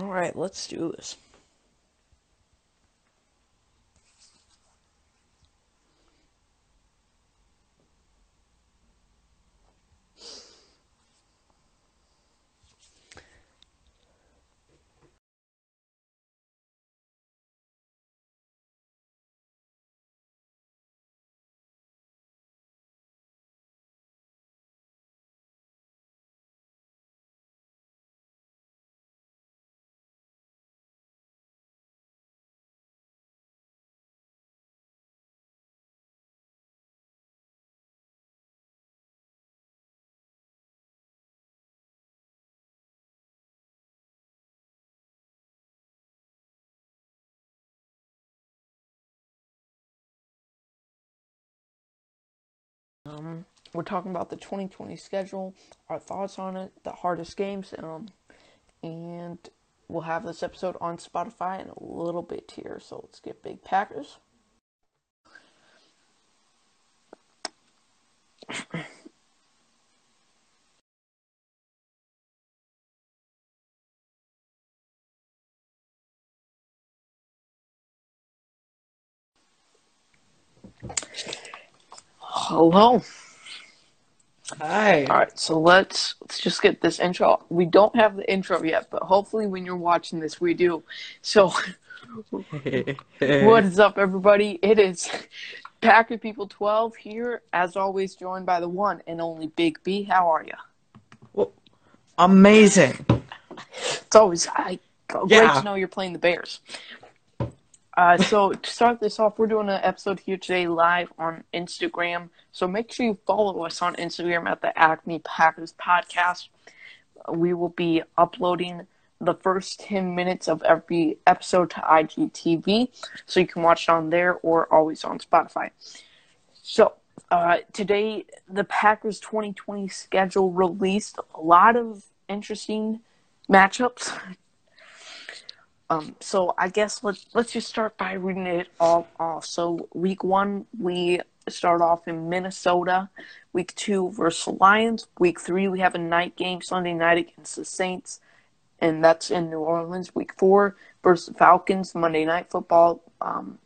All right, let's do this. Um, we're talking about the 2020 schedule, our thoughts on it, the hardest games, um, and we'll have this episode on Spotify in a little bit here. So let's get Big Packers. Hello. Hi. All right, so let's let's just get this intro. We don't have the intro yet, but hopefully when you're watching this, we do. So, what is up, everybody? It is Packer People 12 here, as always, joined by the one and only Big B. How are you? Well, Amazing. It's always I, great Yeah. to know you're playing the Bears. Uh, so to start this off, we're doing an episode here today live on Instagram. So make sure you follow us on Instagram at the Acme Packers Podcast. We will be uploading the first 10 minutes of every episode to IGTV, so you can watch it on there or always on Spotify. So uh, today, the Packers 2020 schedule released a lot of interesting matchups. Um, so I guess let's let's just start by reading it all off. So week one we start off in Minnesota. Week two versus Lions. Week three we have a night game Sunday night against the Saints, and that's in New Orleans. Week four versus Falcons. Monday night football. Um,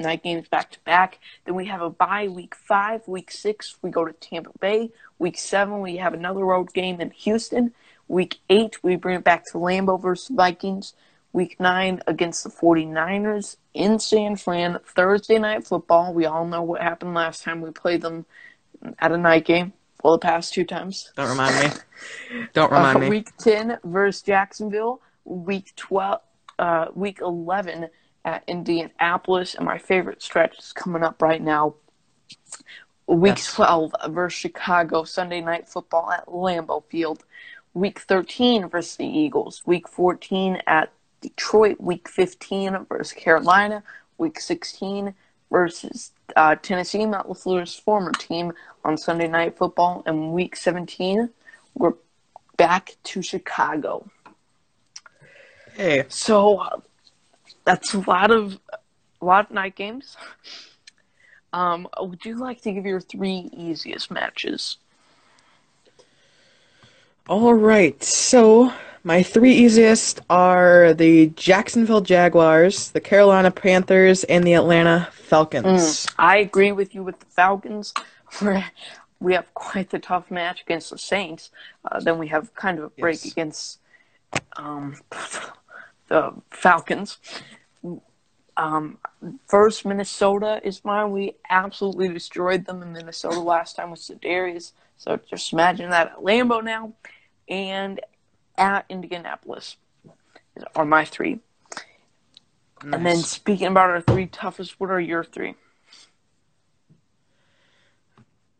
night games back to back. Then we have a bye week five. Week six we go to Tampa Bay. Week seven we have another road game in Houston. Week eight we bring it back to Lambeau versus Vikings. Week 9 against the 49ers in San Fran. Thursday night football. We all know what happened last time we played them at a night game. Well, the past two times. Don't remind me. Don't remind Uh, me. Week 10 versus Jacksonville. Week 12, uh, week 11 at Indianapolis. And my favorite stretch is coming up right now. Week Yes. 12 versus Chicago. Sunday night football at Lambeau Field. Week 13 versus the Eagles. Week 14 at Detroit. Week 15 versus Carolina. Week 16 versus uh, Tennessee, Matt LaFleur's former team, on Sunday Night Football. And Week 17, we're back to Chicago. Hey, So uh, that's a lot of a lot of night games. Um, would you like to give your three easiest matches? All right. So my three easiest are the Jacksonville Jaguars, the Carolina Panthers, and the Atlanta Falcons. I agree with you with the Falcons. We have quite the tough match against the Saints. Uh, then we have kind of a break Yes. against um, the Falcons. Um, first, Minnesota is mine. We absolutely destroyed them in Minnesota last time with Za'Darius. So just imagine that at Lambeau now. And at Indianapolis are my three. And then speaking about our three toughest, what are your three?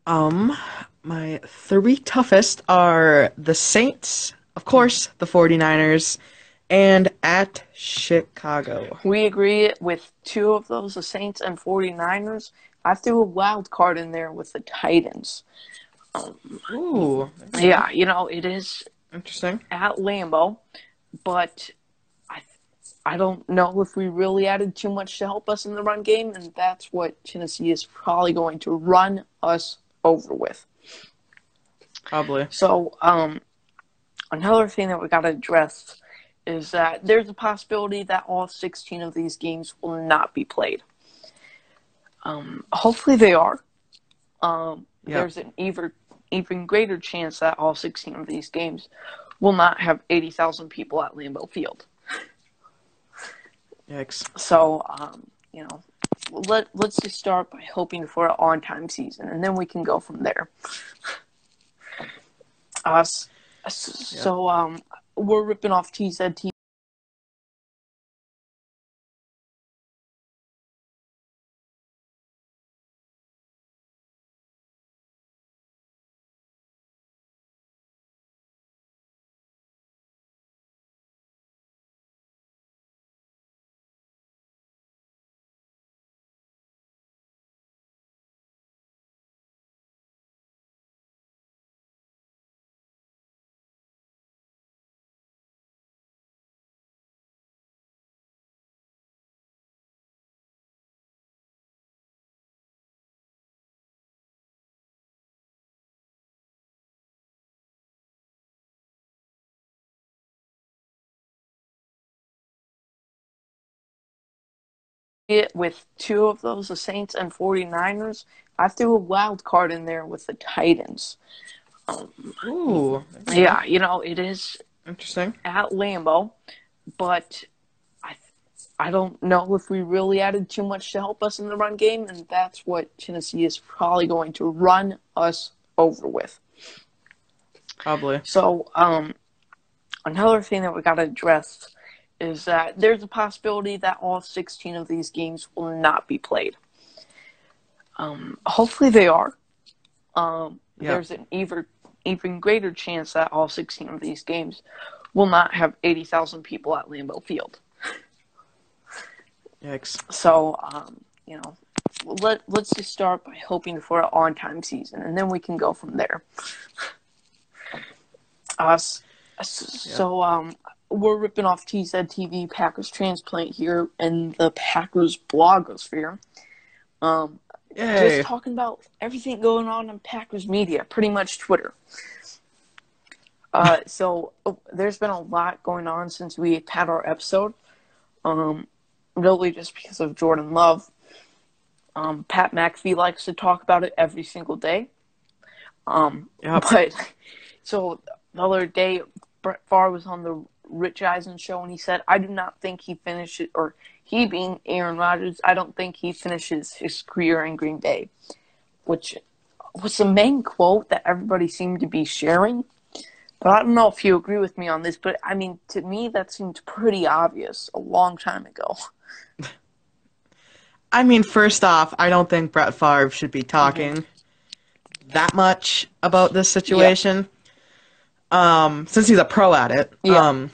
Um, my three toughest are the Saints, of course, the 49ers, and at Chicago. We agree with two of those, the Saints and 49ers. I threw a wild card in there with the Titans. Ooh, Yeah, you know, it is interesting. at Lambeau, but I I don't know if we really added too much to help us in the run game, and that's what Tennessee is probably going to run us over with. Probably. So, um, another thing that we got to address is that there's a possibility that all 16 of these games will not be played. Um, hopefully they are. Um, Yeah. There's an even even greater chance that all 16 of these games will not have 80,000 people at Lambeau Field. Yikes. So, um, you know, let let's just start by hoping for an on-time season, and then we can go from there. Uh, so um, we're ripping off TZT. it with two of those, the Saints and 49ers. I threw a wild card in there with the Titans. Um, Ooh. yeah, you know, it is Interesting. at Lambeau, but I I don't know if we really added too much to help us in the run game, and that's what Tennessee is probably going to run us over with. Probably. So, um, another thing that we got to address is that there's a possibility that all 16 of these games will not be played. Um, hopefully they are. Um, Yeah. There's an even even greater chance that all 16 of these games will not have 80,000 people at Lambeau Field. Yikes. So, um, you know, let let's just start by hoping for an on-time season, and then we can go from there. Uh, So, um, we're ripping off TZTV Packers transplant here in the Packers blogosphere. Um, Yay. just talking about everything going on in Packers media, pretty much Twitter. Uh, so oh, there's been a lot going on since we had our episode. Um, really just because of Jordan Love. Um, Pat McAfee likes to talk about it every single day. Um, Yep. but so the other day, Brett Favre was on the Rich Eisen show, and he said, "I do not think he finishes, or he being Aaron Rodgers, I don't think he finishes his career in Green Bay," which was the main quote that everybody seemed to be sharing. But I don't know if you agree with me on this, but I mean, to me, that seemed pretty obvious a long time ago. I mean, first off, I don't think Brett Favre should be talking that much about this situation. Um, since he's a pro at it. Yeah. Um,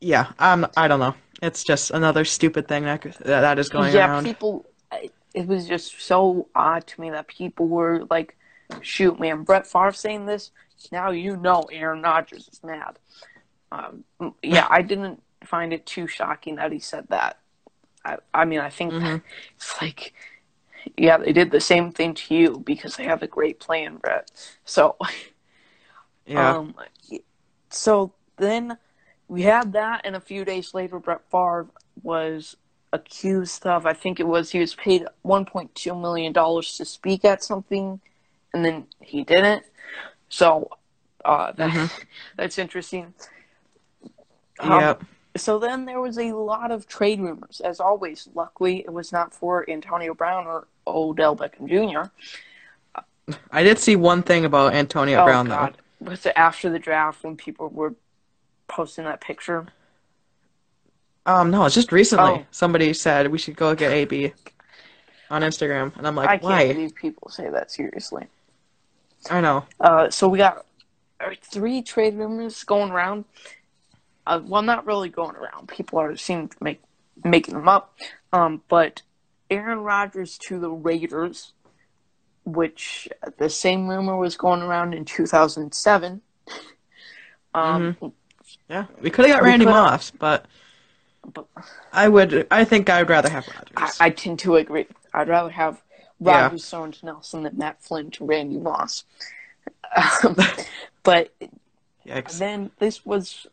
yeah, um, I don't know. It's just another stupid thing that that is going on. yeah, around. people. It was just so odd to me that people were like, "Shoot, man, Brett Favre saying this. Now you know Aaron Rodgers is mad." Um, yeah, I didn't find it too shocking that he said that. I, I mean, I think Mhm. it's like, yeah, they did the same thing to you because they have a great plan, Brett. So, yeah. um, so then we had that, and a few days later, Brett Favre was accused of, I think it was, he was paid $1.2 million to speak at something, and then he didn't. So, uh, that, Mhm. that's interesting. Um, yep. So then there was a lot of trade rumors. As always, luckily it was not for Antonio Brown or Odell Beckham Jr. I did see one thing about Antonio oh Brown God, was it after the draft when people were posting that picture? Um, no, it's just recently. Oh. Somebody said we should go get AB on Instagram, and I'm like, I can't why? believe people say that seriously. I know. Uh, so we got uh, three trade rumors going around. Uh, well, not really going around. People are seem to make making them up. Um, but Aaron Rodgers to the Raiders, which the same rumor was going around in 2007. Um, Yeah, we could have got We Randy coulda- Moss, but but I would. I think I would rather have I, Rodgers. I tend to agree. I'd rather have Yeah. Rodgers, Sorensen, Nelson than Matt Flynn to Randy Moss. Um, but Yikes. then this was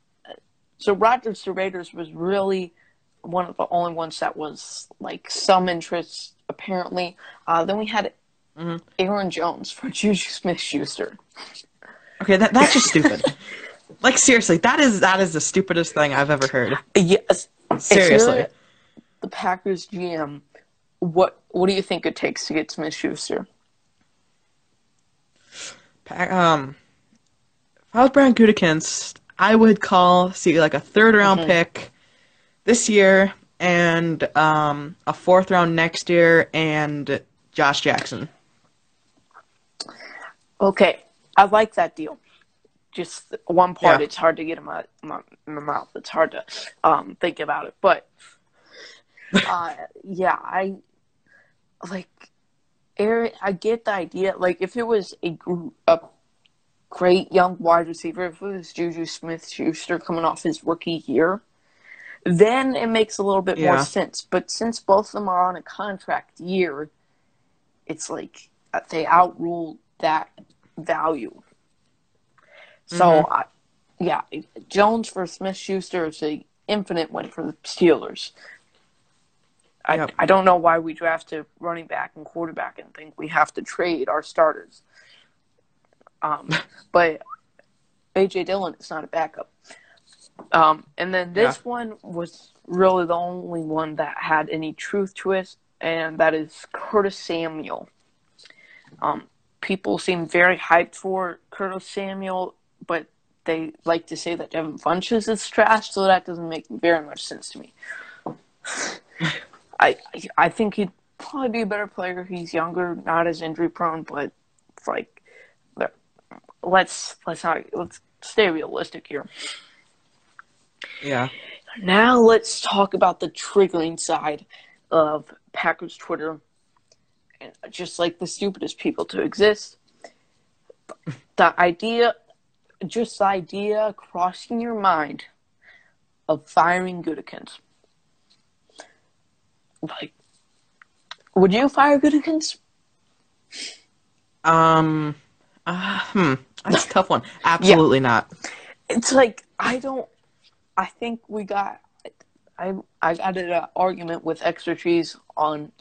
So Roger Raiders was really one of the only ones that was like some interest apparently. Uh, then we had Mhm. Aaron Jones for Juju Smith Schuster. Okay, that that's just stupid. like seriously, that is that is the stupidest thing I've ever heard. Yes, Seriously. The Packers GM, what what do you think it takes to get Smith Schuster? Um, if I was Brian Gutekunst, I would call see like a third round Mhm. pick this year and um a fourth round next year and Josh Jackson. Okay, I like that deal. Just one part, Yeah. it's hard to get in my, my, my mouth. It's hard to um, think about it. But uh, yeah, I like Eric. I get the idea. Like if it was a a great young wide receiver, if it was Juju Smith Schuster coming off his rookie year, then it makes a little bit more sense. But since both of them are on a contract year, it's like uh, they outrule that value. So, Mhm. I, yeah, Jones for Smith Schuster is a infinite win for the Steelers. I, Yep. I don't know why we draft a running back and quarterback and think we have to trade our starters. Um, but AJ Dillon is not a backup. Um, and then this one was really the only one that had any truth to it, and that is Curtis Samuel. Um, people seem very hyped for Curtis Samuel, but they like to say that Devin Funchess is trash, so that doesn't make very much sense to me. I I think he'd probably be a better player. If he's younger, not as injury prone, but it's like let's let's not let's stay realistic here. Yeah. Now let's talk about the triggering side of Packers Twitter, and just like the stupidest people to exist. The idea, just the idea crossing your mind of firing Gutekunst. Like, would you fire Gutekunst? Um. Uh, hmm. That's a tough one. Absolutely not. It's like I don't. I think we got. I I got in an argument with extra cheese on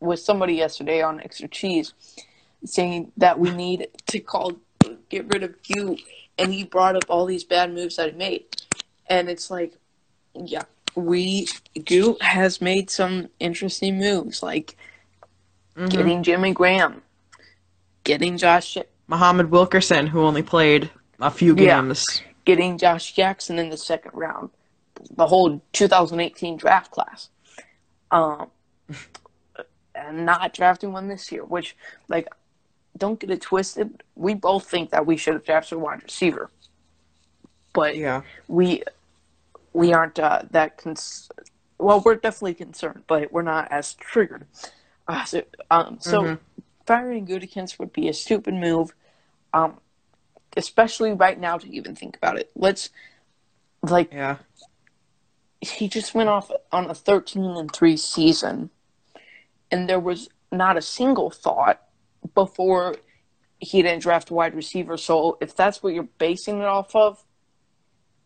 with somebody yesterday on extra cheese, saying that we need to call get rid of you, and he brought up all these bad moves that he made, and it's like, yeah, we Goot has made some interesting moves, like Mhm. getting Jimmy Graham, getting Josh Muhammad Wilkerson, who only played a few Yeah. games. getting Josh Jackson in the second round, the whole 2018 draft class, um, and not drafting one this year. Which, like, don't get it twisted. We both think that we should have drafted a wide receiver, but Yeah. we we aren't uh, that cons- well. We're definitely concerned, but we're not as triggered. Uh, so, um, so Mhm. firing Gutekunst would be a stupid move, um, especially right now to even think about it. Let's like Yeah. he just went off on a thirteen and three season, and there was not a single thought before he didn't draft a wide receiver. So if that's what you're basing it off of,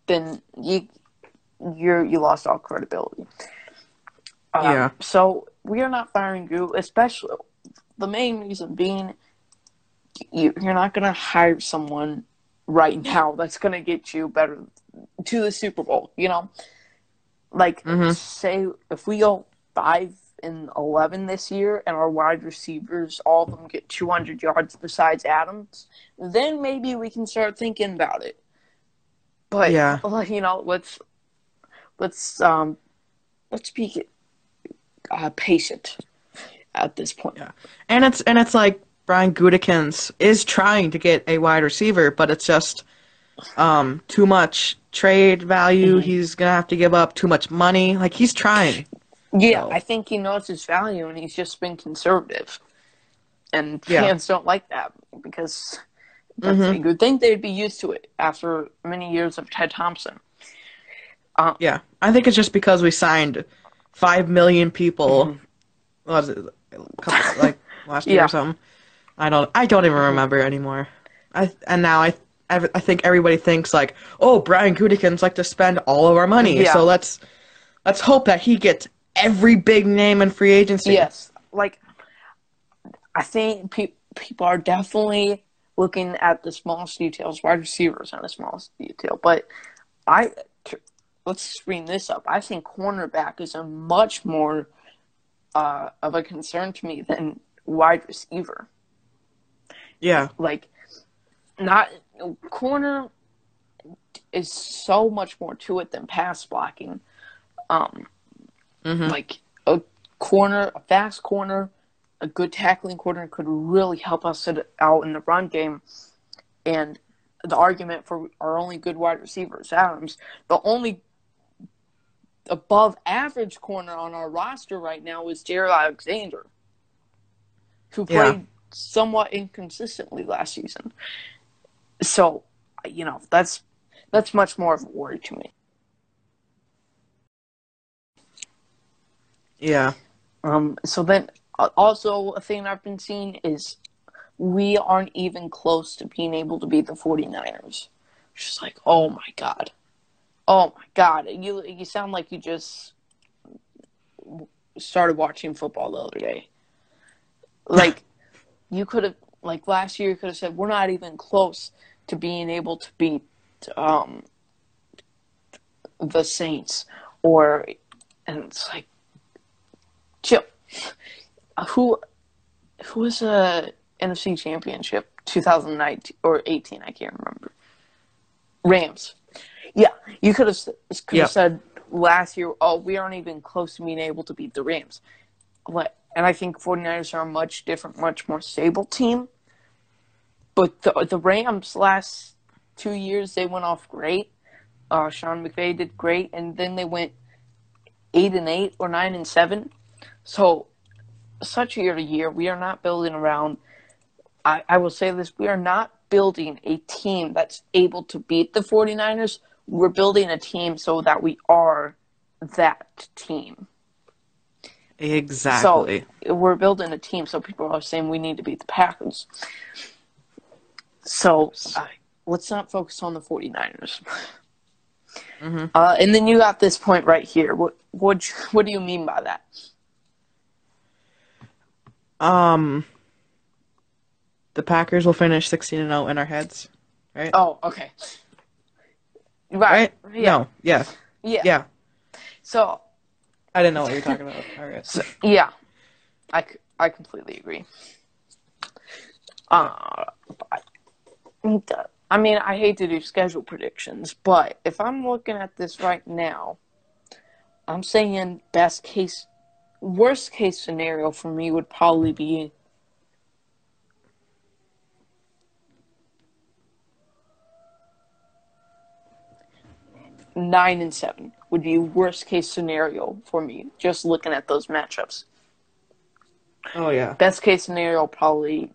then you you're you lost all credibility. Um, Yeah. So we are not firing Goo, especially the main reason being you, you're not going to hire someone right now that's going to get you better to the Super Bowl. You know, like Mhm. say if we go five and eleven this year, and our wide receivers all of them get 200 yards besides Adams, then maybe we can start thinking about it. But Yeah. you know, let's let's um let's be uh, patient at this point. Yeah. And it's and it's like Brian Gutekunst is trying to get a wide receiver, but it's just um too much trade value. Mhm. He's gonna have to give up too much money. Like he's trying. Yeah, So- I think he knows his value and he's just been conservative. And Yeah. fans don't like that because that's Mhm. a good thing they'd be used to it after many years of Ted Thompson. Yeah. I think it's just because we signed five million people. Mhm. a couple, like last year Yeah. or something? I don't I don't even remember anymore. I and now I ev- I think everybody thinks like, oh, Brian Gutekunst like to spend all of our money, Yeah. so let's let's hope that he gets every big name in free agency. Yes, like I think pe- people are definitely looking at the smallest details. Wide receivers are the smallest detail, but I t- let's screen this up. I think cornerback is a much more uh, of a concern to me than wide receiver. yeah, Like, not corner is so much more to it than pass blocking. Um, Mhm. like a corner, a fast corner, a good tackling corner could really help us sit out in the run game. And the argument for our only good wide receiver is Adams. The only above average corner on our roster right now is Jaire Alexander, who Yeah. played somewhat inconsistently last season. So, you know, that's that's much more of a worry to me. Yeah, Um, so then, uh, also a thing I've been seeing is we aren't even close to being able to beat the 49ers. It's just like, oh my god, oh my god, you you sound like you just started watching football the other day. Like, you could have like last year, you could have said we're not even close to being able to beat um the Saints, or and it's like Who who was a NFC Championship 2019 or 18? I can't remember. Rams. Yeah, you could have could have Yep. said last year, oh, we aren't even close to being able to beat the Rams. Like, and I think 49ers are a much different, much more stable team. But the the Rams last two years they went off great. Uh, Sean McVay did great, and then they went eight and eight or nine and seven. So, such year to year, we are not building around. I, I will say this: we are not building a team that's able to beat the 49ers. We're building a team so that we are that team. exactly. So we're building a team. So people are saying we need to beat the Packers. So uh, let's not focus on the 49ers. Mhm. Uh, and then you got this point right here. What what what do you mean by that? Um, the Packers will finish sixteen and zero in our heads, right? Oh, okay. Right. right? Yeah. No, yeah, Yeah. yeah. So I didn't know what you were talking about. All right. So, yeah, I, I completely agree. Uh, I mean, I hate to do schedule predictions, but if I'm looking at this right now, I'm saying best case, worst case scenario for me would probably be nine and seven would be worst case scenario for me. Just looking at those matchups. Oh yeah. Best case scenario, probably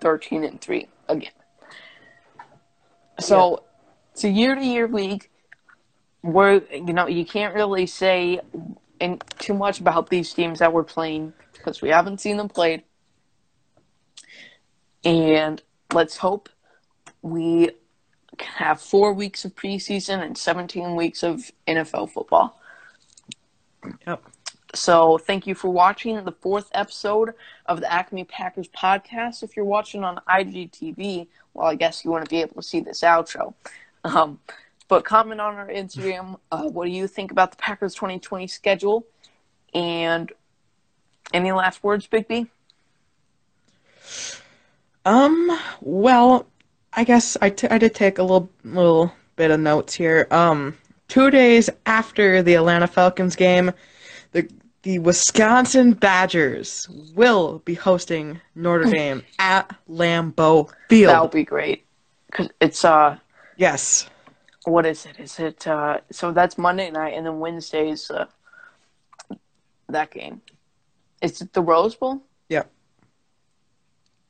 thirteen and three again. So it's a year to year league. Where you know you can't really say and too much about these teams that we're playing because we haven't seen them played. And let's hope we can have four weeks of preseason and 17 weeks of NFL football. Yep. So thank you for watching the fourth episode of the Acme Packers podcast. If you're watching on IGTV, well, I guess you want to be able to see this outro. Um, but comment on our Instagram. Uh, what do you think about the Packers 2020 schedule? And any last words, Big B? Um. Well, I guess I, t- I did take a little little bit of notes here. Um. Two days after the Atlanta Falcons game, the the Wisconsin Badgers will be hosting Notre Dame at Lambeau Field. That'll be great. Cause it's uh, yes. What is it? Is it uh? So that's Monday night, and then Wednesday's uh, that game. Is it the Rose Bowl? Yeah.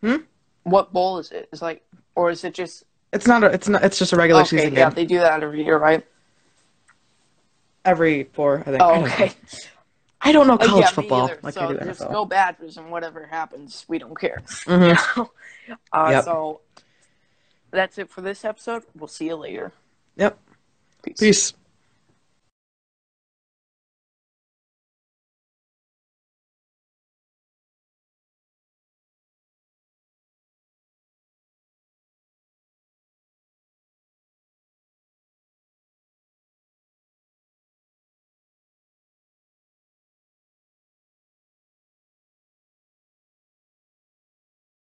Hmm? What bowl is it? Is like, or is it just It's not a. It's not. It's just a regular okay? season game. Yeah, they do that every year, right? Every four, I think. Oh, okay. I don't know Uh, college yeah, football either. like so I do just NFL. go Badgers, and whatever happens, we don't care. Mhm. uh, Yep. So that's it for this episode. We'll see you later. Yep. Peace. Peace.